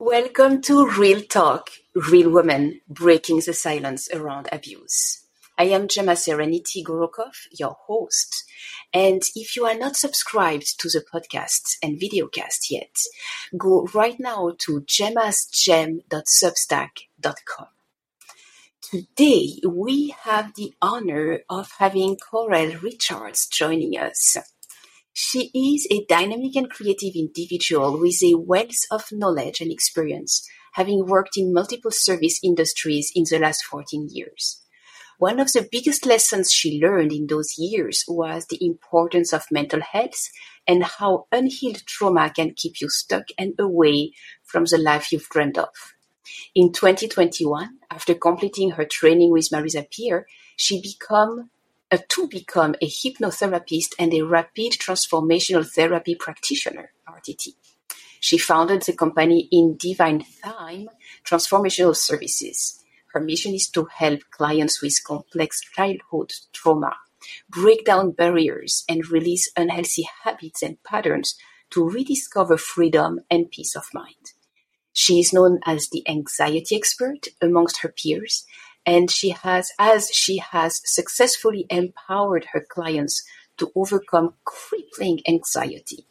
Welcome to Real Talk, Real Women Breaking the Silence Around Abuse. I am Gemma Serenity Gorokoff, your host. And if you are not subscribed to the podcast and videocast yet, go right now to gemmasgem.substack.com. Today, we have the honor of having Caurel Richards joining us. She is a dynamic and creative individual with a wealth of knowledge and experience, having worked in multiple service industries in the last 14 years. One of the biggest lessons she learned in those years was the importance of mental health and how unhealed trauma can keep you stuck and away from the life you've dreamed of. In 2021, after completing her training with Marisa Peer, she became to become a hypnotherapist and a rapid transformational therapy practitioner, RTT. She founded the company in Divine Thyme Transformational Services. Her mission is to help clients with complex childhood trauma break down barriers and release unhealthy habits and patterns to rediscover freedom and peace of mind. She is known as the anxiety expert amongst her peers and she has as she has successfully empowered her clients to overcome crippling anxiety.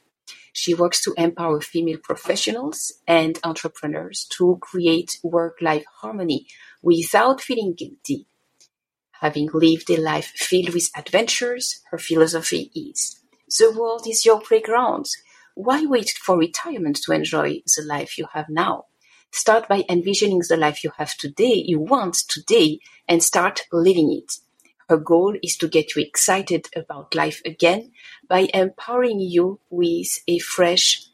She works to empower female professionals and entrepreneurs to create work-life harmony without feeling guilty. Having lived a life filled with adventures, her philosophy is the world is your playground. Why wait for retirement to enjoy the life you have now? Start by envisioning the life you have today, you want today, and start living it. Her goal is to get you excited about life again by empowering you with a fresh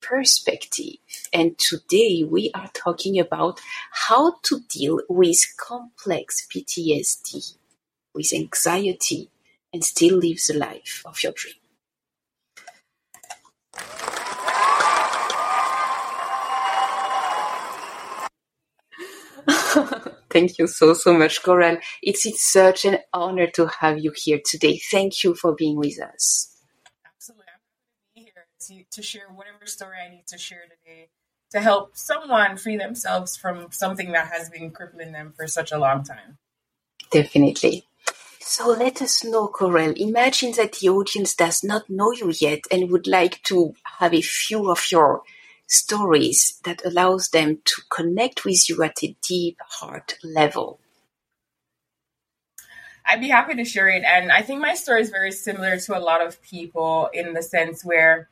perspective. And today we are talking about how to deal with complex PTSD, with anxiety, and still live the life of your dream. Thank you so, so much, Caurel. It's, it's such an honor to have you here today. Thank you for being with us. Absolutely. I'm here to, to share whatever story I need to share today to help someone free themselves from something that has been crippling them for such a long time. Definitely. So let us know, Caurel. Imagine that the audience does not know you yet and would like to have a few of your stories that allows them to connect with you at a deep heart level. I'd be happy to share it. And I think my story is very similar to a lot of people in the sense where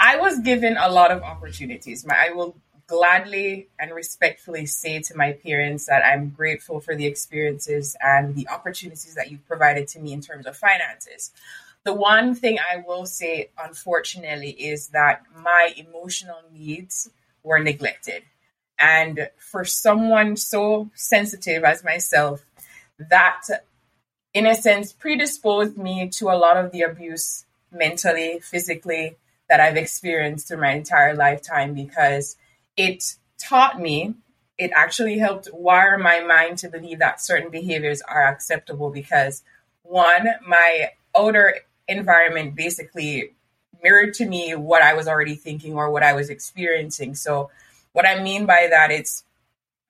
I was given a lot of opportunities. I will gladly and respectfully say to my parents that I'm grateful for the experiences and the opportunities that you've provided to me in terms of finances. The one thing I will say, unfortunately, is that my emotional needs were neglected. And for someone so sensitive as myself, that in a sense predisposed me to a lot of the abuse mentally, physically that I've experienced through my entire lifetime because it taught me, it actually helped wire my mind to believe that certain behaviors are acceptable because one, my outer environment basically mirrored to me what I was already thinking or what I was experiencing. So, what I mean by that, it's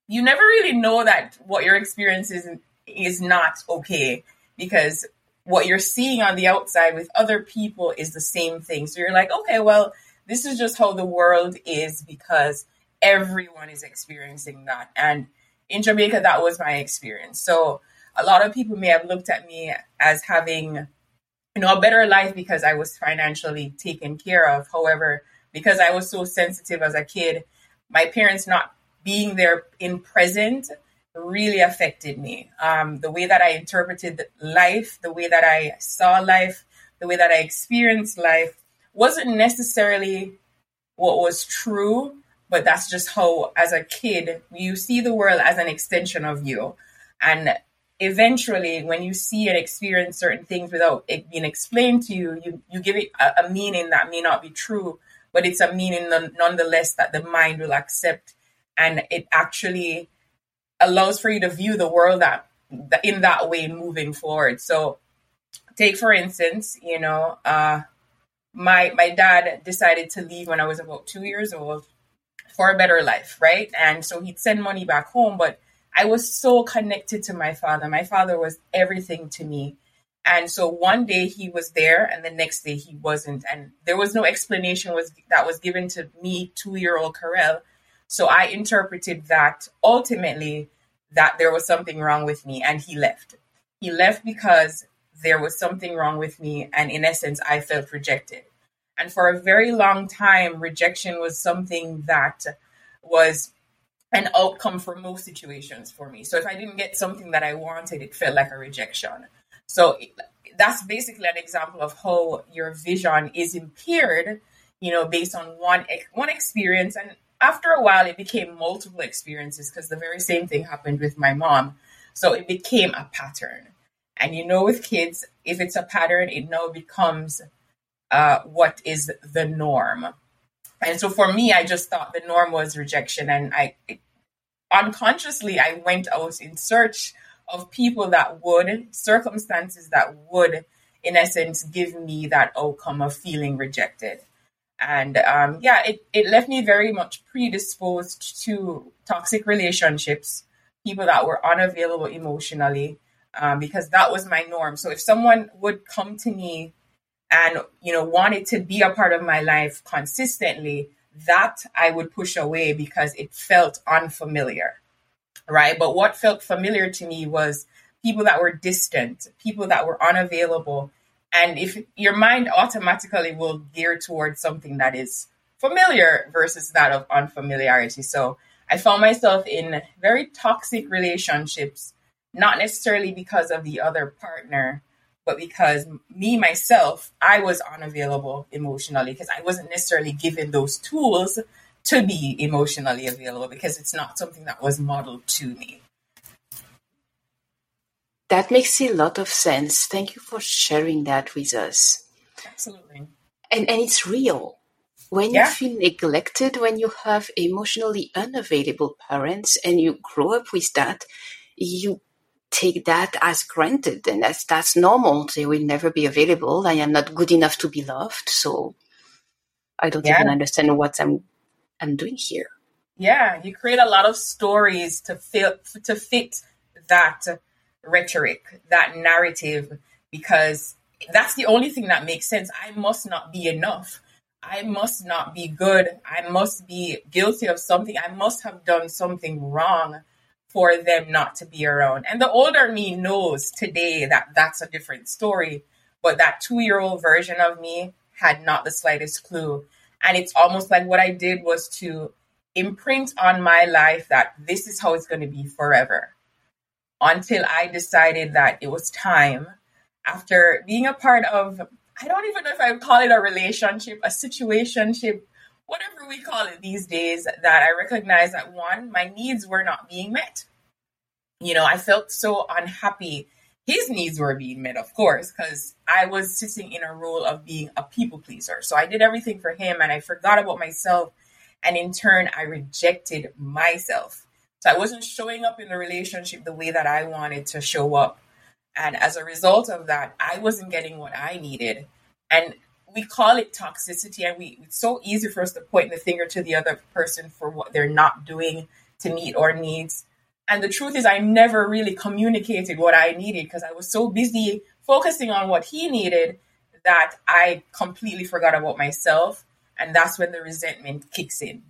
you never really know that what your experience is, is not okay because what you're seeing on the outside with other people is the same thing. So you're like, okay, well, this is just how the world is because everyone is experiencing that. And in Jamaica, that was my experience. So a lot of people may have looked at me as having you know, a better life because I was financially taken care of. However, because I was so sensitive as a kid, my parents not being there in present really affected me. Um, the way that I interpreted life, the way that I saw life, the way that I experienced life wasn't necessarily what was true, but that's just how, as a kid, you see the world as an extension of you. And eventually when you see and experience certain things without it being explained to you you, you give it a, a meaning that may not be true but it's a meaning nonetheless that the mind will accept and it actually allows for you to view the world that in that way moving forward. So take for instance, you know, uh, my my dad decided to leave when I was about two years old for a better life, right? And so he'd send money back home, but I was so connected to my father. My father was everything to me. And so one day he was there and the next day he wasn't. And there was no explanation was that was given to me, two year old Caurel. So I interpreted that ultimately that there was something wrong with me and he left. He left because there was something wrong with me. And in essence, I felt rejected. And for a very long time, rejection was something that was an outcome for most situations for me. So if I didn't get something that I wanted, it felt like a rejection. So that's basically an example of how your vision is impaired, you know, based on one one experience and after a while it became multiple experiences because the very same thing happened with my mom. So it became a pattern. And you know with kids, if it's a pattern, it now becomes uh, what is the norm. And so for me, I just thought the norm was rejection, and I unconsciously I went out in search of people that would circumstances that would, in essence, give me that outcome of feeling rejected. And um, yeah, it, it left me very much predisposed to toxic relationships, people that were unavailable emotionally, um, because that was my norm. So if someone would come to me and you know wanted to be a part of my life consistently that i would push away because it felt unfamiliar right? But what felt familiar to me was people that were distant people that were unavailable. And if your mind automatically will gear towards something that is familiar versus that of unfamiliarity. So i found myself in very toxic relationships not necessarily because of the other partner but because me myself, I was unavailable emotionally because I wasn't necessarily given those tools to be emotionally available because it's not something that was modeled to me. That makes a lot of sense. Thank you for sharing that with us. Absolutely. And and it's real. When yeah. you feel neglected, when you have emotionally unavailable parents and you grow up with that, you take that as granted and that's that's normal. They will never be available. I am not good enough to be loved, so I don't yeah. even understand what I'm I'm doing here. Yeah, you create a lot of stories to fit to fit that rhetoric, that narrative, because that's the only thing that makes sense. I must not be enough. I must not be good. I must be guilty of something. I must have done something wrong for them not to be around. And the older me knows today that that's a different story, but that two year old version of me had not the slightest clue. And it's almost like what I did was to imprint on my life that this is how it's going to be forever until I decided that it was time after being a part of, I don't even know if I would call it a relationship, a situationship, whatever we call it these days, that I recognized that one, my needs were not being met. You know, I felt so unhappy. His needs were being met, of course, because I was sitting in a role of being a people pleaser. So I did everything for him and I forgot about myself. And in turn, I rejected myself. So I wasn't showing up in the relationship the way that I wanted to show up. And as a result of that, I wasn't getting what I needed. And we call it toxicity and we it's so easy for us to point the finger to the other person for what they're not doing to meet our needs. And the truth is i never really communicated what i needed because i was so busy focusing on what he needed that i completely forgot about myself. And that's when the resentment kicks in.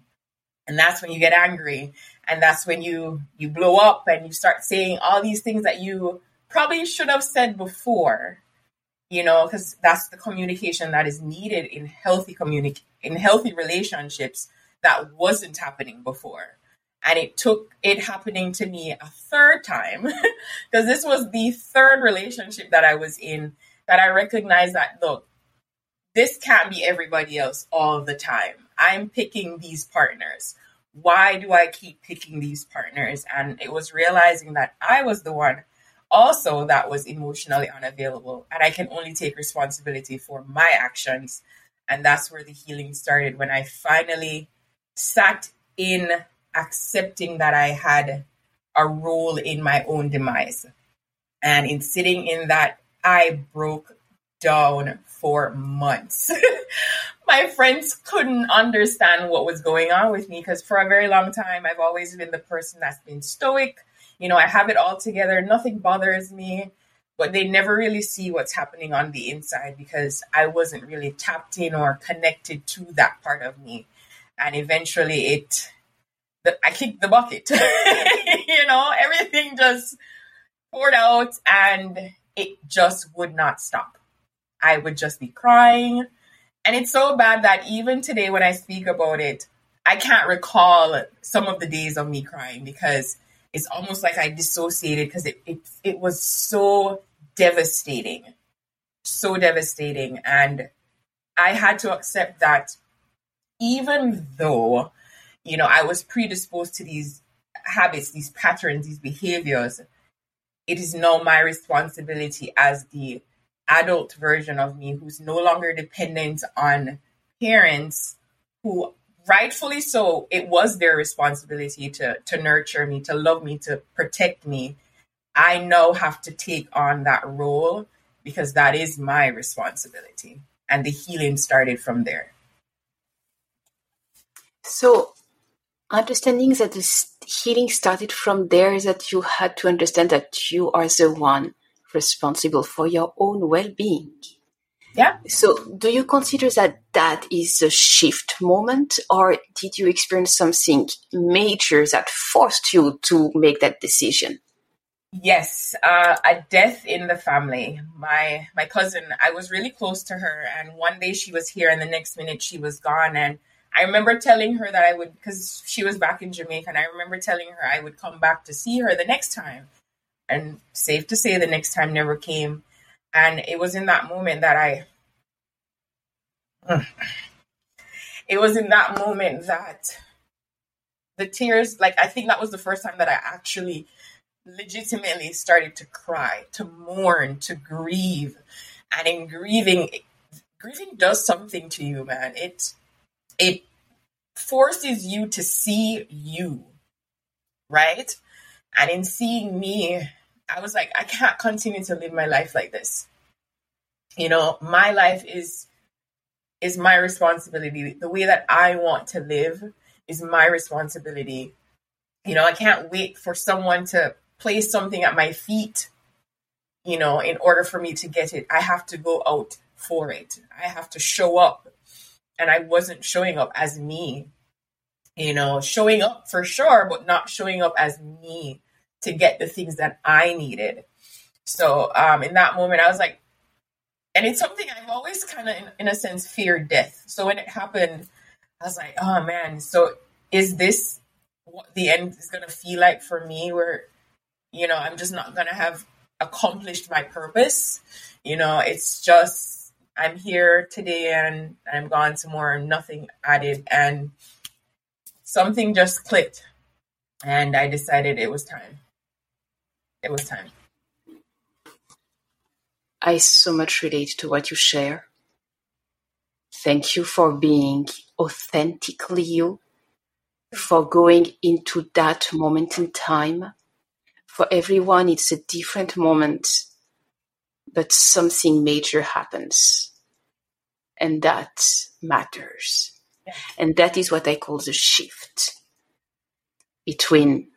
And that's when you get angry. And that's when you you blow up and you start saying all these things that you probably should have said before you know, because that's the communication that is needed in healthy communic in healthy relationships that wasn't happening before. And it took it happening to me a third time because this was the third relationship that I was in that I recognized that look, this can't be everybody else all the time. I'm picking these partners. Why do I keep picking these partners? And it was realizing that I was the one also that was emotionally unavailable and i can only take responsibility for my actions and that's where the healing started when i finally sat in accepting that i had a role in my own demise. And in sitting in that, I broke down for months. my friends couldn't understand what was going on with me because for a very long time, I've always been the person that's been stoic. You know, I have it all together, nothing bothers me, but they never really see what's happening on the inside because I wasn't really tapped in or connected to that part of me. And eventually it, the, I kicked the bucket. you know, everything just poured out and it just would not stop. I would just be crying. And it's so bad that even today, when I speak about it, I can't recall some of the days of me crying because it's almost like I dissociated because it, it, it was so devastating. So devastating. And I had to accept that even though, you know, I was predisposed to these habits, these patterns, these behaviors, it is now my responsibility as the adult version of me who's no longer dependent on parents who rightfully so it was their responsibility to to nurture me to love me to protect me. I now have to take on that role because that is my responsibility. And the healing started from there. So understanding that the healing started from there is that you had to understand that you are the one responsible for your own well-being yeah so do you consider that that is a shift moment or did you experience something major that forced you to make that decision yes uh, a death in the family my my cousin i was really close to her and one day she was here and the next minute she was gone and I remember telling her that I would, because she was back in Jamaica, and I remember telling her I would come back to see her the next time. And safe to say, the next time never came. And it was in that moment that I, mm, it was in that moment that the tears, like, I think that was the first time that I actually legitimately started to cry, to mourn, to grieve. And in grieving, grieving does something to you, man. It, it forces you to see you, right? And in seeing me, I was like, I can't continue to live my life like this. You know, my life is is my responsibility. The way that I want to live is my responsibility. You know, I can't wait for someone to place something at my feet, you know, in order for me to get it. I have to go out for it. I have to show up and I wasn't showing up as me. You know, showing up for sure, but not showing up as me to get the things that I needed. So um, in that moment, I was like, and it's something I've always kind of, in, in a sense, feared death. So when it happened, I was like, oh man, so is this what the end is going to feel like for me? Where, you know, I'm just not going to have accomplished my purpose. You know, it's just I'm here today and I'm gone tomorrow, nothing added. And something just clicked. And I decided it was time. It was time. I so much relate to what you share. Thank you for being authentically you, for going into that moment in time. For everyone, it's a different moment but something major happens. And that matters. Yeah. And that is what I call the shift between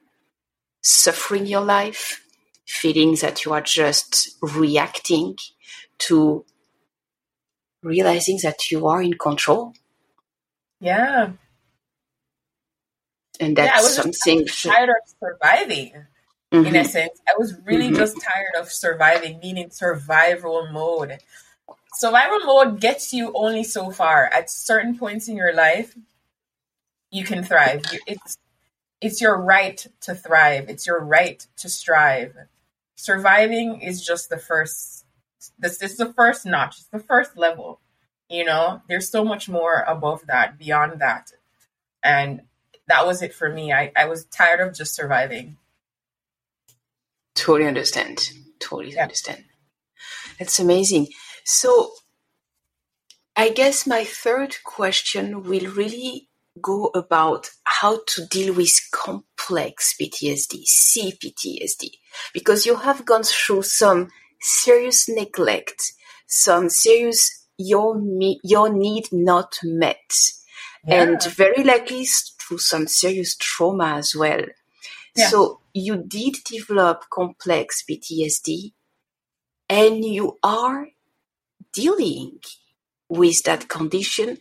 suffering your life, feeling that you are just reacting, to realizing that you are in control. Yeah. And that's yeah, something. tired of surviving mm-hmm. in a sense. I was really mm-hmm. just tired of surviving, meaning survival mode. Survival mode gets you only so far. At certain points in your life, you can thrive. It's it's your right to thrive. It's your right to strive. Surviving is just the first. This is the first notch. It's the first level. You know, there's so much more above that, beyond that, and that was it for me. I, I was tired of just surviving. Totally understand. Totally yeah. understand. That's amazing. So, I guess my third question will really go about how to deal with complex PTSD, CPTSD, because you have gone through some serious neglect, some serious your your need not met, yeah. and very likely through some serious trauma as well. Yeah. So you did develop complex PTSD, and you are dealing with that condition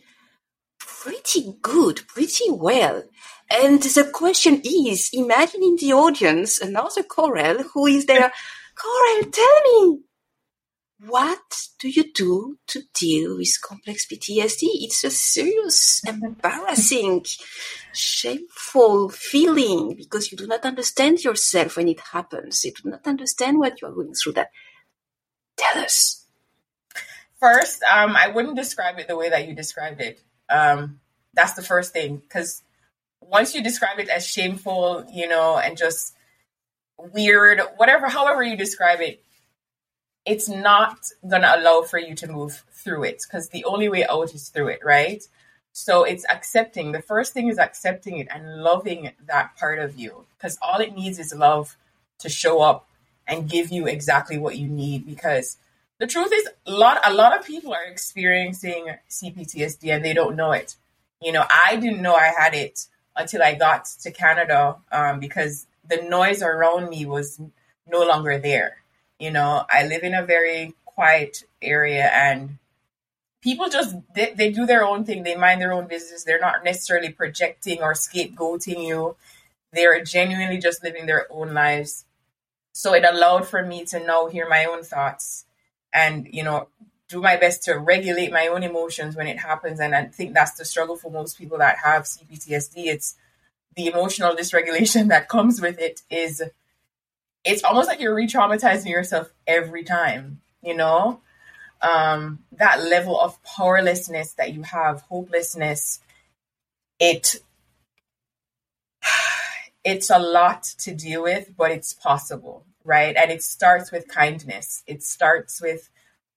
pretty good, pretty well. And the question is, imagine in the audience another Caurel who is there. Caurel, tell me, what do you do to deal with complex PTSD? It's a serious, embarrassing, shameful feeling because you do not understand yourself when it happens. You do not understand what you are going through. That tell us. First, um, I wouldn't describe it the way that you described it. Um, that's the first thing because once you describe it as shameful, you know, and just weird, whatever, however you describe it, it's not gonna allow for you to move through it because the only way out is through it, right? So it's accepting. The first thing is accepting it and loving that part of you because all it needs is love to show up and give you exactly what you need because the truth is a lot a lot of people are experiencing CPTSD and they don't know it. You know, I didn't know I had it until I got to Canada um, because the noise around me was no longer there. You know, I live in a very quiet area and people just they, they do their own thing. They mind their own business. They're not necessarily projecting or scapegoating you. They're genuinely just living their own lives. So it allowed for me to now hear my own thoughts and you know do my best to regulate my own emotions when it happens. And i think that's the struggle for most people that have cptsd it's the emotional dysregulation that comes with it is it's almost like you're re-traumatizing yourself every time you know? Um, that level of powerlessness that you have hopelessness it it's a lot to deal with but it's possible right? And it starts with kindness. It starts with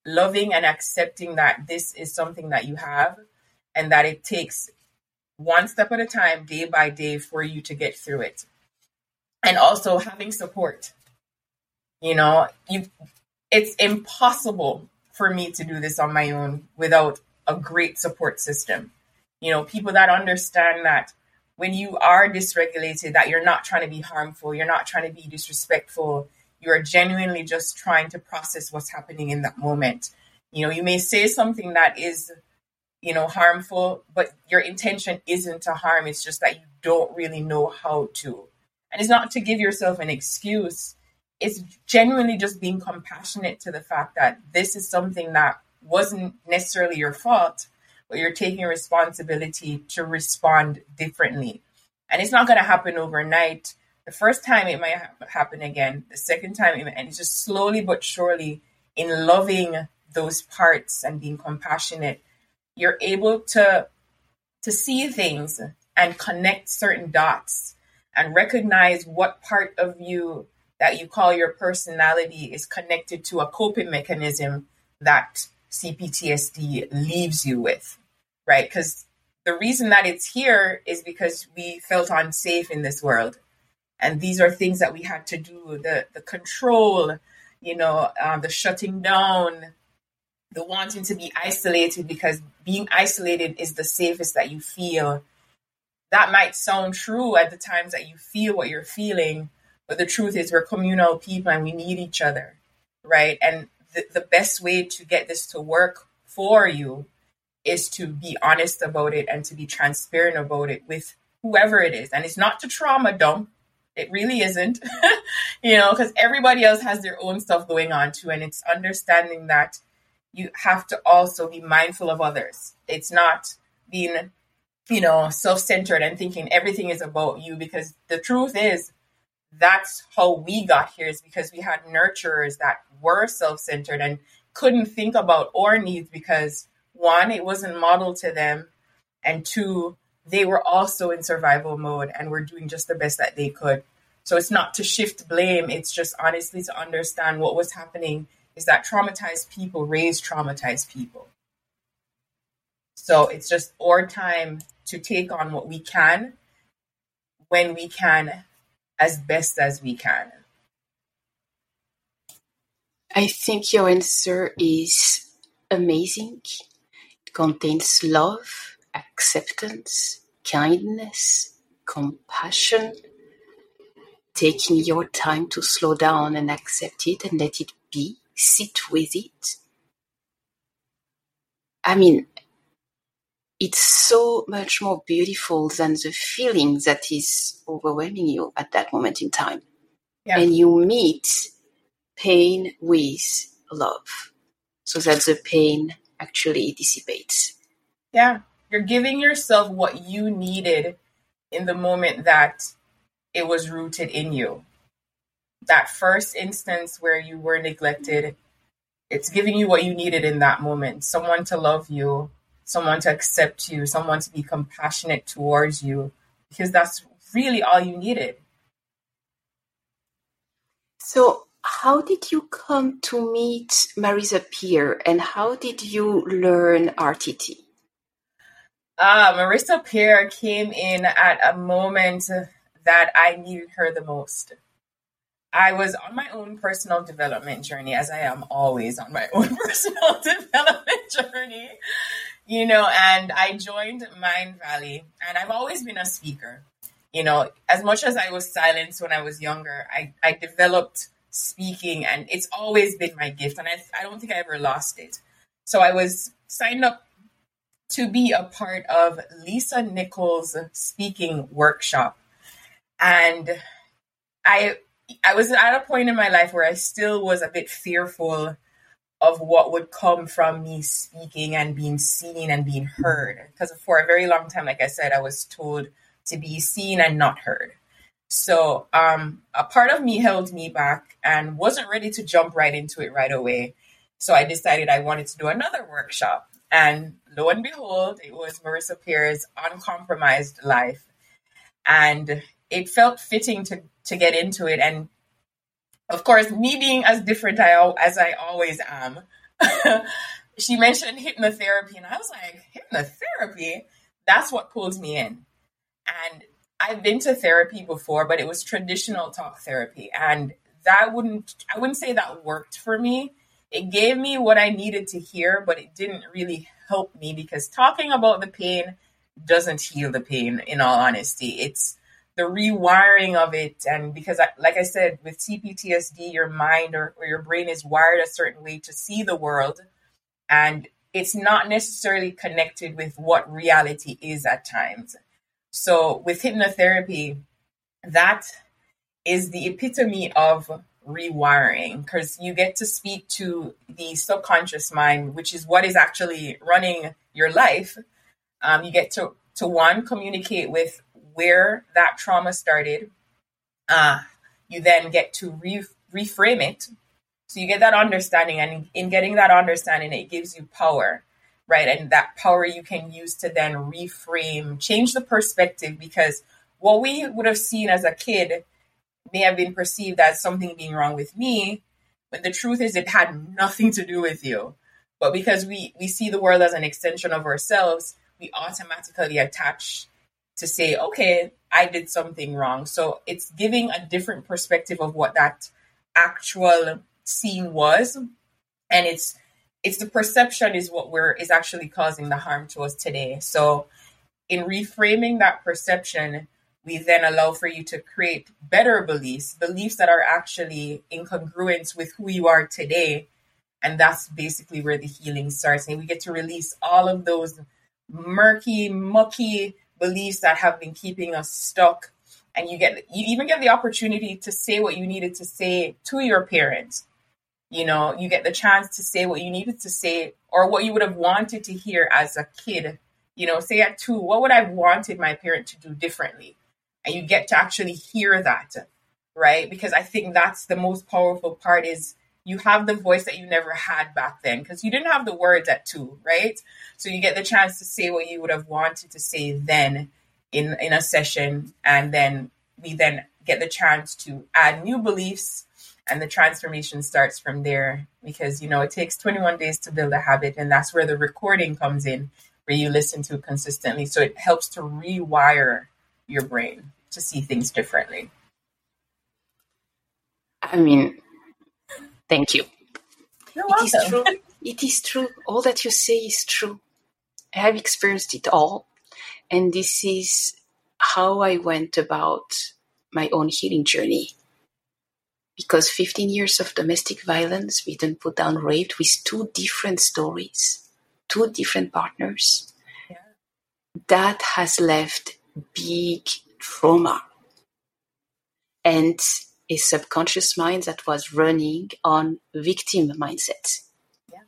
loving and accepting that this is something that you have and that it takes one step at a time, day by day, for you to get through it. And also having support. You know, you it's impossible for me to do this on my own without a great support system. You know, people that understand that when you are dysregulated, that you're not trying to be harmful, you're not trying to be disrespectful, you're genuinely just trying to process what's happening in that moment. You know, you may say something that is, you know, harmful, but your intention isn't to harm. It's just that you don't really know how to. And it's not to give yourself an excuse. It's genuinely just being compassionate to the fact that this is something that wasn't necessarily your fault, but you're taking responsibility to respond differently. And it's not going to happen overnight the first time it might ha- happen again. The second time, it, and just slowly but surely in loving those parts and being compassionate, you're able to to see things and connect certain dots and recognize what part of you that you call your personality is connected to a coping mechanism that CPTSD leaves you with, right? Because the reason that it's here is because we felt unsafe in this world and these are things that we had to do the the control you know uh, the shutting down the wanting to be isolated because being isolated is the safest that you feel. That might sound true at the times that you feel what you're feeling but the truth is we're communal people and we need each other right? And the, the best way to get this to work for you is to be honest about it and to be transparent about it with whoever it is. And it's not to trauma dump it really isn't, you know, because everybody else has their own stuff going on too. And it's understanding that you have to also be mindful of others. It's not being, you know, self centered and thinking everything is about you because the truth is that's how we got here is because we had nurturers that were self centered and couldn't think about our needs because one, it wasn't modeled to them, and two, they were also in survival mode and were doing just the best that they could. So it's not to shift blame, it's just honestly to understand what was happening is that traumatized people raise traumatized people. So it's just our time to take on what we can when we can as best as we can. I think your answer is amazing. It contains love, acceptance, kindness, compassion, taking your time to slow down and accept it and let it be, sit with it. I mean, it's so much more beautiful than the feeling that is overwhelming you at that moment in time. Yeah. And you meet pain with love so that the pain actually dissipates. Yeah. You're giving yourself what you needed in the moment that it was rooted in you. That first instance where you were neglected, it's giving you what you needed in that moment someone to love you, someone to accept you, someone to be compassionate towards you, because that's really all you needed. So, how did you come to meet Marisa Peer and how did you learn RTT? Uh, Marisa Peer came in at a moment that I needed her the most. I was on my own personal development journey, as I am always on my own personal development journey, you know, and I joined Mindvalley, and I've always been a speaker. You know, as much as I was silenced when I was younger, I, I developed speaking, and it's always been my gift, and I, I don't think I ever lost it. So I was signed up to be a part of Lisa Nichols' speaking workshop. And I I was at a point in my life where I still was a bit fearful of what would come from me speaking and being seen and being heard. Because for a very long time, like I said, I was told to be seen and not heard. So um, a part of me held me back and wasn't ready to jump right into it right away. So I decided I wanted to do another workshop. And lo and behold, it was Marisa Peer's Uncompromised Life. And it felt fitting to to get into it. And of course, me being as different as I always am, she mentioned hypnotherapy, and I was like, hypnotherapy? That's what pulls me in. And I've been to therapy before, but it was traditional talk therapy. And that wouldn't, I wouldn't say that worked for me. It gave me what I needed to hear, but it didn't really help me because talking about the pain doesn't heal the pain, in all honesty. It's the rewiring of it and because I, like i said with cptsd your mind or, or your brain is wired a certain way to see the world and it's not necessarily connected with what reality is at times so with hypnotherapy that is the epitome of rewiring because you get to speak to the subconscious mind which is what is actually running your life um, you get to to one communicate with where that trauma started. Uh, you then get to re- reframe it. So you get that understanding, and in getting that understanding, it gives you power, right? And that power you can use to then reframe, change the perspective, because what we would have seen as a kid may have been perceived as something being wrong with me, but the truth is it had nothing to do with you. But because we we see the world as an extension of ourselves, we automatically attach to say, okay, I did something wrong. So it's giving a different perspective of what that actual scene was. And it's it's the perception is what we're is actually causing the harm to us today. So in reframing that perception, we then allow for you to create better beliefs, beliefs that are actually in congruence with who you are today. And that's basically where the healing starts. And we get to release all of those murky, mucky beliefs that have been keeping us stuck and you get you even get the opportunity to say what you needed to say to your parents you know you get the chance to say what you needed to say or what you would have wanted to hear as a kid you know say at two what would i have wanted my parent to do differently and you get to actually hear that right because i think that's the most powerful part is you have the voice that you never had back then because you didn't have the words at two, right? So you get the chance to say what you would have wanted to say then in in a session, and then we then get the chance to add new beliefs and the transformation starts from there because you know it takes 21 days to build a habit and that's where the recording comes in where you listen to consistently. So it helps to rewire your brain to see things differently. I mean, thank you. You're It is welcome. true. It is true. All that you say is true. I have experienced it all. And this is how I went about my own healing journey. Because 15 years of domestic violence, beaten, put down, raped with two different stories, two different partners, Yeah. that has left big trauma and a subconscious mind that was running on victim mindset Yeah.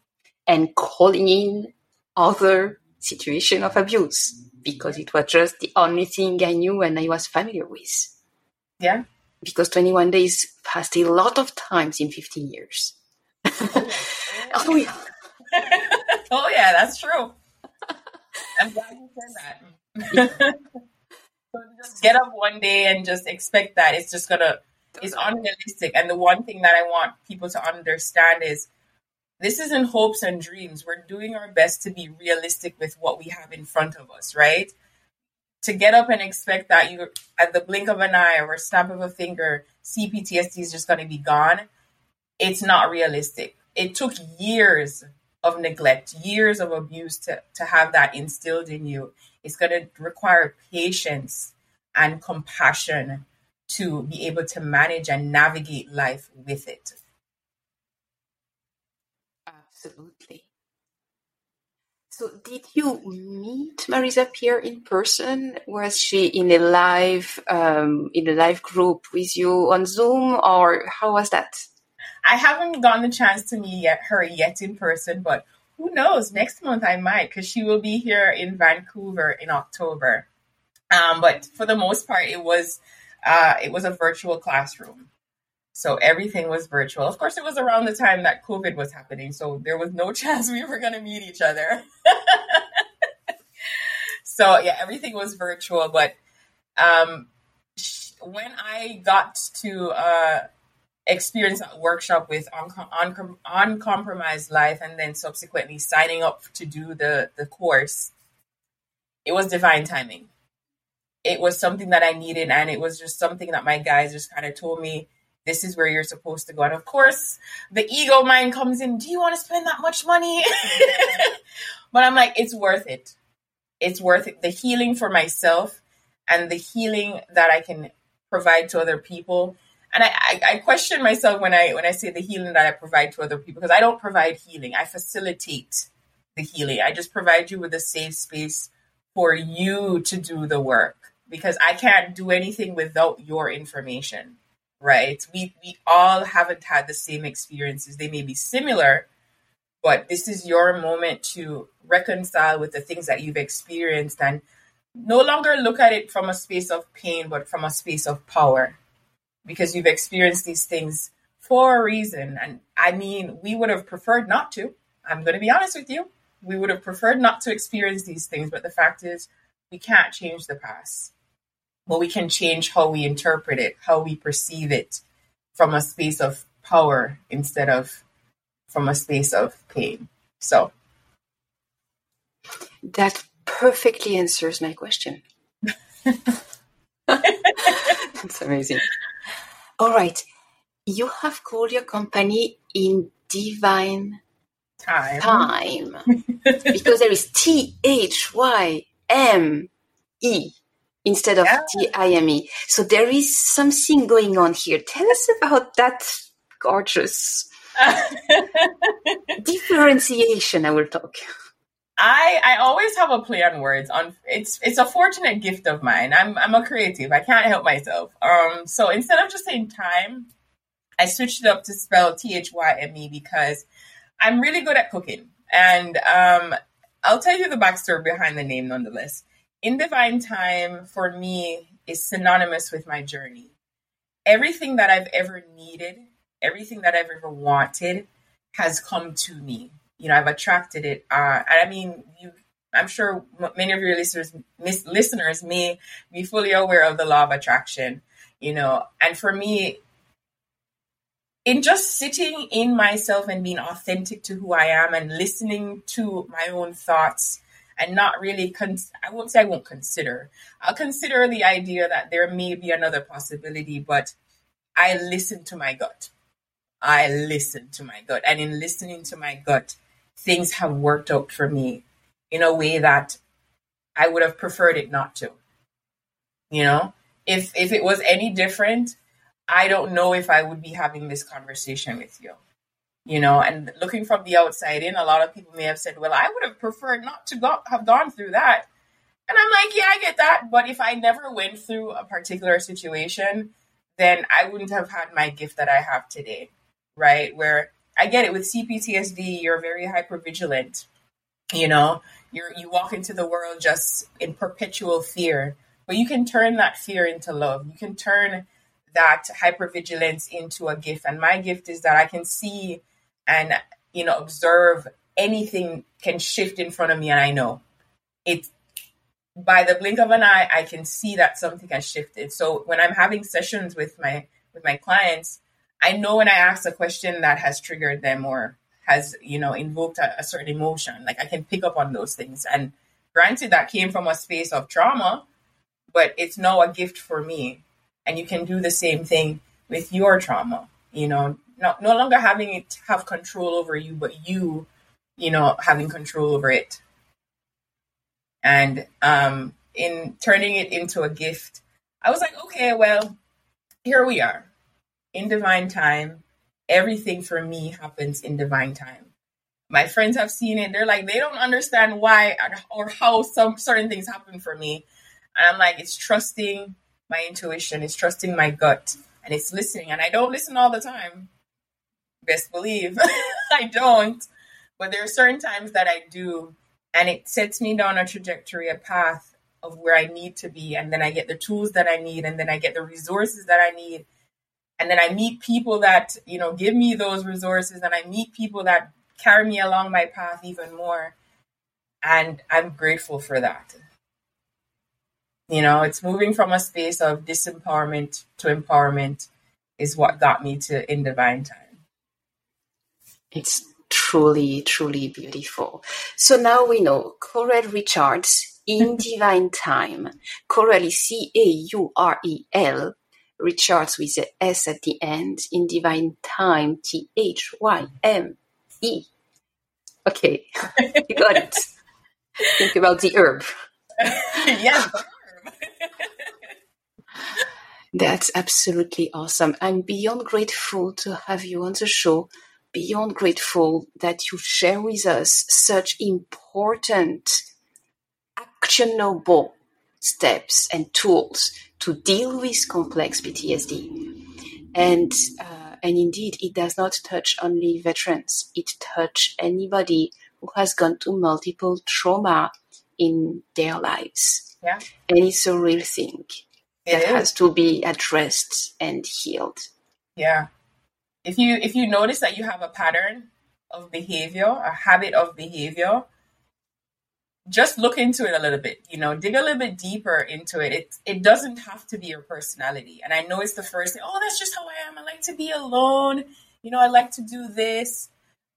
and calling in other situation of abuse because it was just the only thing I knew and I was familiar with. Yeah. Because 21 days passed a lot of times in 15 years. oh yeah. oh yeah, that's true. I'm glad you said that. so just get up one day and just expect that it's just gonna it's unrealistic. And the one thing that I want people to understand is this isn't hopes and dreams. We're doing our best to be realistic with what we have in front of us, right? To get up and expect that you at the blink of an eye or a snap of a finger, CPTSD is just gonna be gone. It's not realistic. It took years of neglect, years of abuse to, to have that instilled in you. It's going to require patience and compassion to be able to manage and navigate life with it. Absolutely. So, did you meet Marisa Peer in person? Was she in a live um, in a live group with you on Zoom, or how was that? I haven't gotten the chance to meet her yet in person, but who knows? Next month I might because she will be here in Vancouver in October. Um, but for the most part, it was uh, it was a virtual classroom, so everything was virtual. Of course, it was around the time that COVID was happening, so there was no chance we were going to meet each other. so yeah, everything was virtual. But um, when I got to uh, experience that workshop with uncom- uncompromised life and then subsequently signing up to do the the course it was divine timing. It was something that i needed and it was just something that my guys just kind of told me this is where you're supposed to go. And of course the ego mind comes in do you want to spend that much money? But i'm like it's worth it. It's worth it. The healing for myself and the healing that i can provide to other people and I, I, I, question myself when I when I say the healing that I provide to other people because I don't provide healing. I facilitate the healing. I just provide you with a safe space for you to do the work because I can't do anything without your information. Right? We we all haven't had the same experiences. They may be similar, but this is your moment to reconcile with the things that you've experienced and no longer look at it from a space of pain, but from a space of power because you've experienced these things for a reason. And I mean, we would have preferred not to. I'm going to be honest with you. We would have preferred not to experience these things. But the fact is, we can't change the past. But we can change how we interpret it, how we perceive it from a space of power instead of from a space of pain. So that perfectly answers my question. That's amazing. All right. You have called your company in divine thyme. time. because there is T H Y M E instead of Yeah. T I M E. So there is something going on here. Tell us about that gorgeous differentiation. I will talk. I I always have a play on words. On it's it's a fortunate gift of mine. I'm I'm a creative. I can't help myself. Um, so instead of just saying time, I switched it up to spell T H Y M E because I'm really good at cooking, and um, I'll tell you the backstory behind the name nonetheless. In divine time for me is synonymous with my journey. Everything that I've ever needed, everything that I've ever wanted, has come to me you know, I've attracted it. Uh, I mean, you, I'm sure many of your listeners, mis- listeners may be fully aware of the law of attraction, you know, and for me, in just sitting in myself and being authentic to who I am and listening to my own thoughts and not really con- I won't say I won't consider. I'll consider the idea that there may be another possibility, but I listen to my gut. I listen to my gut. And in listening to my gut, things have worked out for me in a way that I would have preferred it not to. You know, if if it was any different, I don't know if I would be having this conversation with you. You know, and looking from the outside in, a lot of people may have said, "Well, I would have preferred not to go, have gone through that." And I'm like, "Yeah, I get that, but if I never went through a particular situation, then I wouldn't have had my gift that I have today." Right? Where I get it with CPTSD, you're very hyper vigilant. You know, you you walk into the world just in perpetual fear, but you can turn that fear into love. You can turn that hypervigilance into a gift. And my gift is that I can see and you know observe anything can shift in front of me and I know it by the blink of an eye I can see that something has shifted. So when I'm having sessions with my with my clients, I know when I ask a question that has triggered them or has you know invoked a, a certain emotion like i can pick up on those things. And granted that came from a space of trauma but it's now a gift for me. And you can do the same thing with your trauma you know. No, no longer having it have control over you but you you know having control over it. And um in turning it into a gift i was like okay well here we are in divine time everything for me happens in divine time. My friends have seen it. They're like, they don't understand why or how some certain things happen for me. And I'm like, it's trusting my intuition, it's trusting my gut, and it's listening. And I don't listen all the time. Best believe I don't. But there are certain times that I do, and it sets me down a trajectory, a path of where I need to be. And then I get the tools that I need, and then I get the resources that I need and then I meet people that you know give me those resources, and I meet people that carry me along my path even more, and I'm grateful for that. You know, it's moving from a space of disempowerment to empowerment is what got me to in divine thyme. It's truly, truly beautiful. So now we know Caurel Richards in divine thyme. Caurel is C A U R E L Richards with the S at the end in divine thyme, T H Y M E. Okay, you got it. Think about the herb. yeah, That's absolutely awesome. I'm beyond grateful to have you on the show. Beyond grateful that you share with us such important, actionable steps and tools to deal with complex PTSD. And uh, and indeed, it does not touch only veterans. It touch anybody who has gone through multiple trauma in their lives. Yeah. And it's a real thing It that is. has to be addressed and healed. Yeah. If you if you notice that you have a pattern of behavior, a habit of behavior, just look into it a little bit, you know, dig a little bit deeper into it. It it doesn't have to be your personality. And I know it's the first thing, oh, that's just how I am. I like to be alone. You know, I like to do this.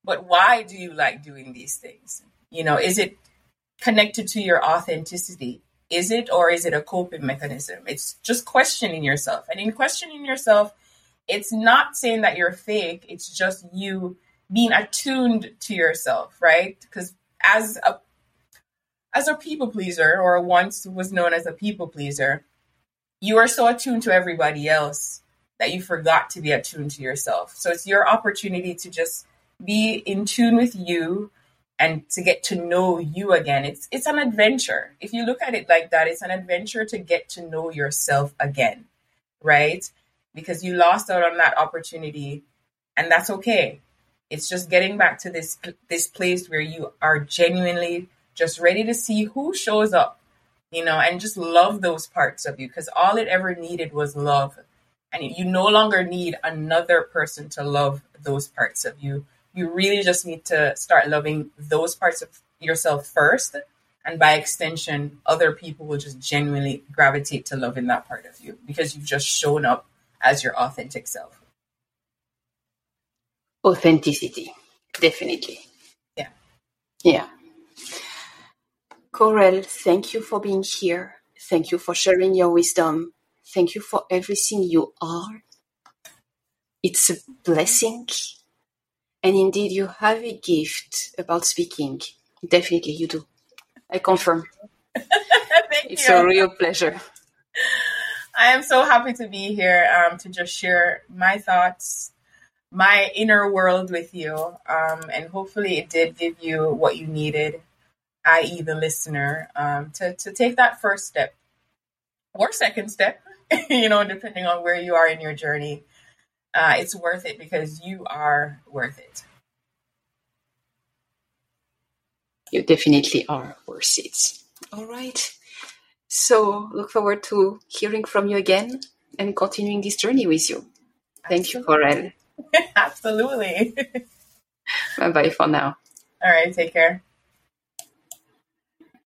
But why do you like doing these things? You know, is it connected to your authenticity? Is it or is it a coping mechanism? It's just questioning yourself. And in questioning yourself, it's not saying that you're fake, it's just you being attuned to yourself, right? Because as a as a people pleaser, or once was known as a people pleaser, you are so attuned to everybody else that you forgot to be attuned to yourself. So it's your opportunity to just be in tune with you and to get to know you again. It's it's an adventure. If you look at it like that, it's an adventure to get to know yourself again, right? Because you lost out on that opportunity and that's okay. It's just getting back to this this place where you are genuinely just ready to see who shows up, you know, and just love those parts of you because all it ever needed was love. And you no longer need another person to love those parts of you. You really just need to start loving those parts of yourself first. And by extension, other people will just genuinely gravitate to loving that part of you because you've just shown up as your authentic self. Authenticity, definitely. Yeah. Yeah. Caurel, thank you for being here. Thank you for sharing your wisdom. Thank you for everything you are. It's a blessing. And indeed, you have a gift about speaking. Definitely, you do. I confirm. it's you. a real pleasure. I am so happy to be here um, to just share my thoughts, my inner world with you. Um, and hopefully, it did give you what you needed, i.e., the listener, um, to, to take that first step or second step, you know, depending on where you are in your journey. Uh, it's worth it because you are worth it. You definitely are worth it. All right. So look forward to hearing from you again and continuing this journey with you. Thank Absolutely. you, Caurel. Absolutely. bye bye for now. All right. Take care.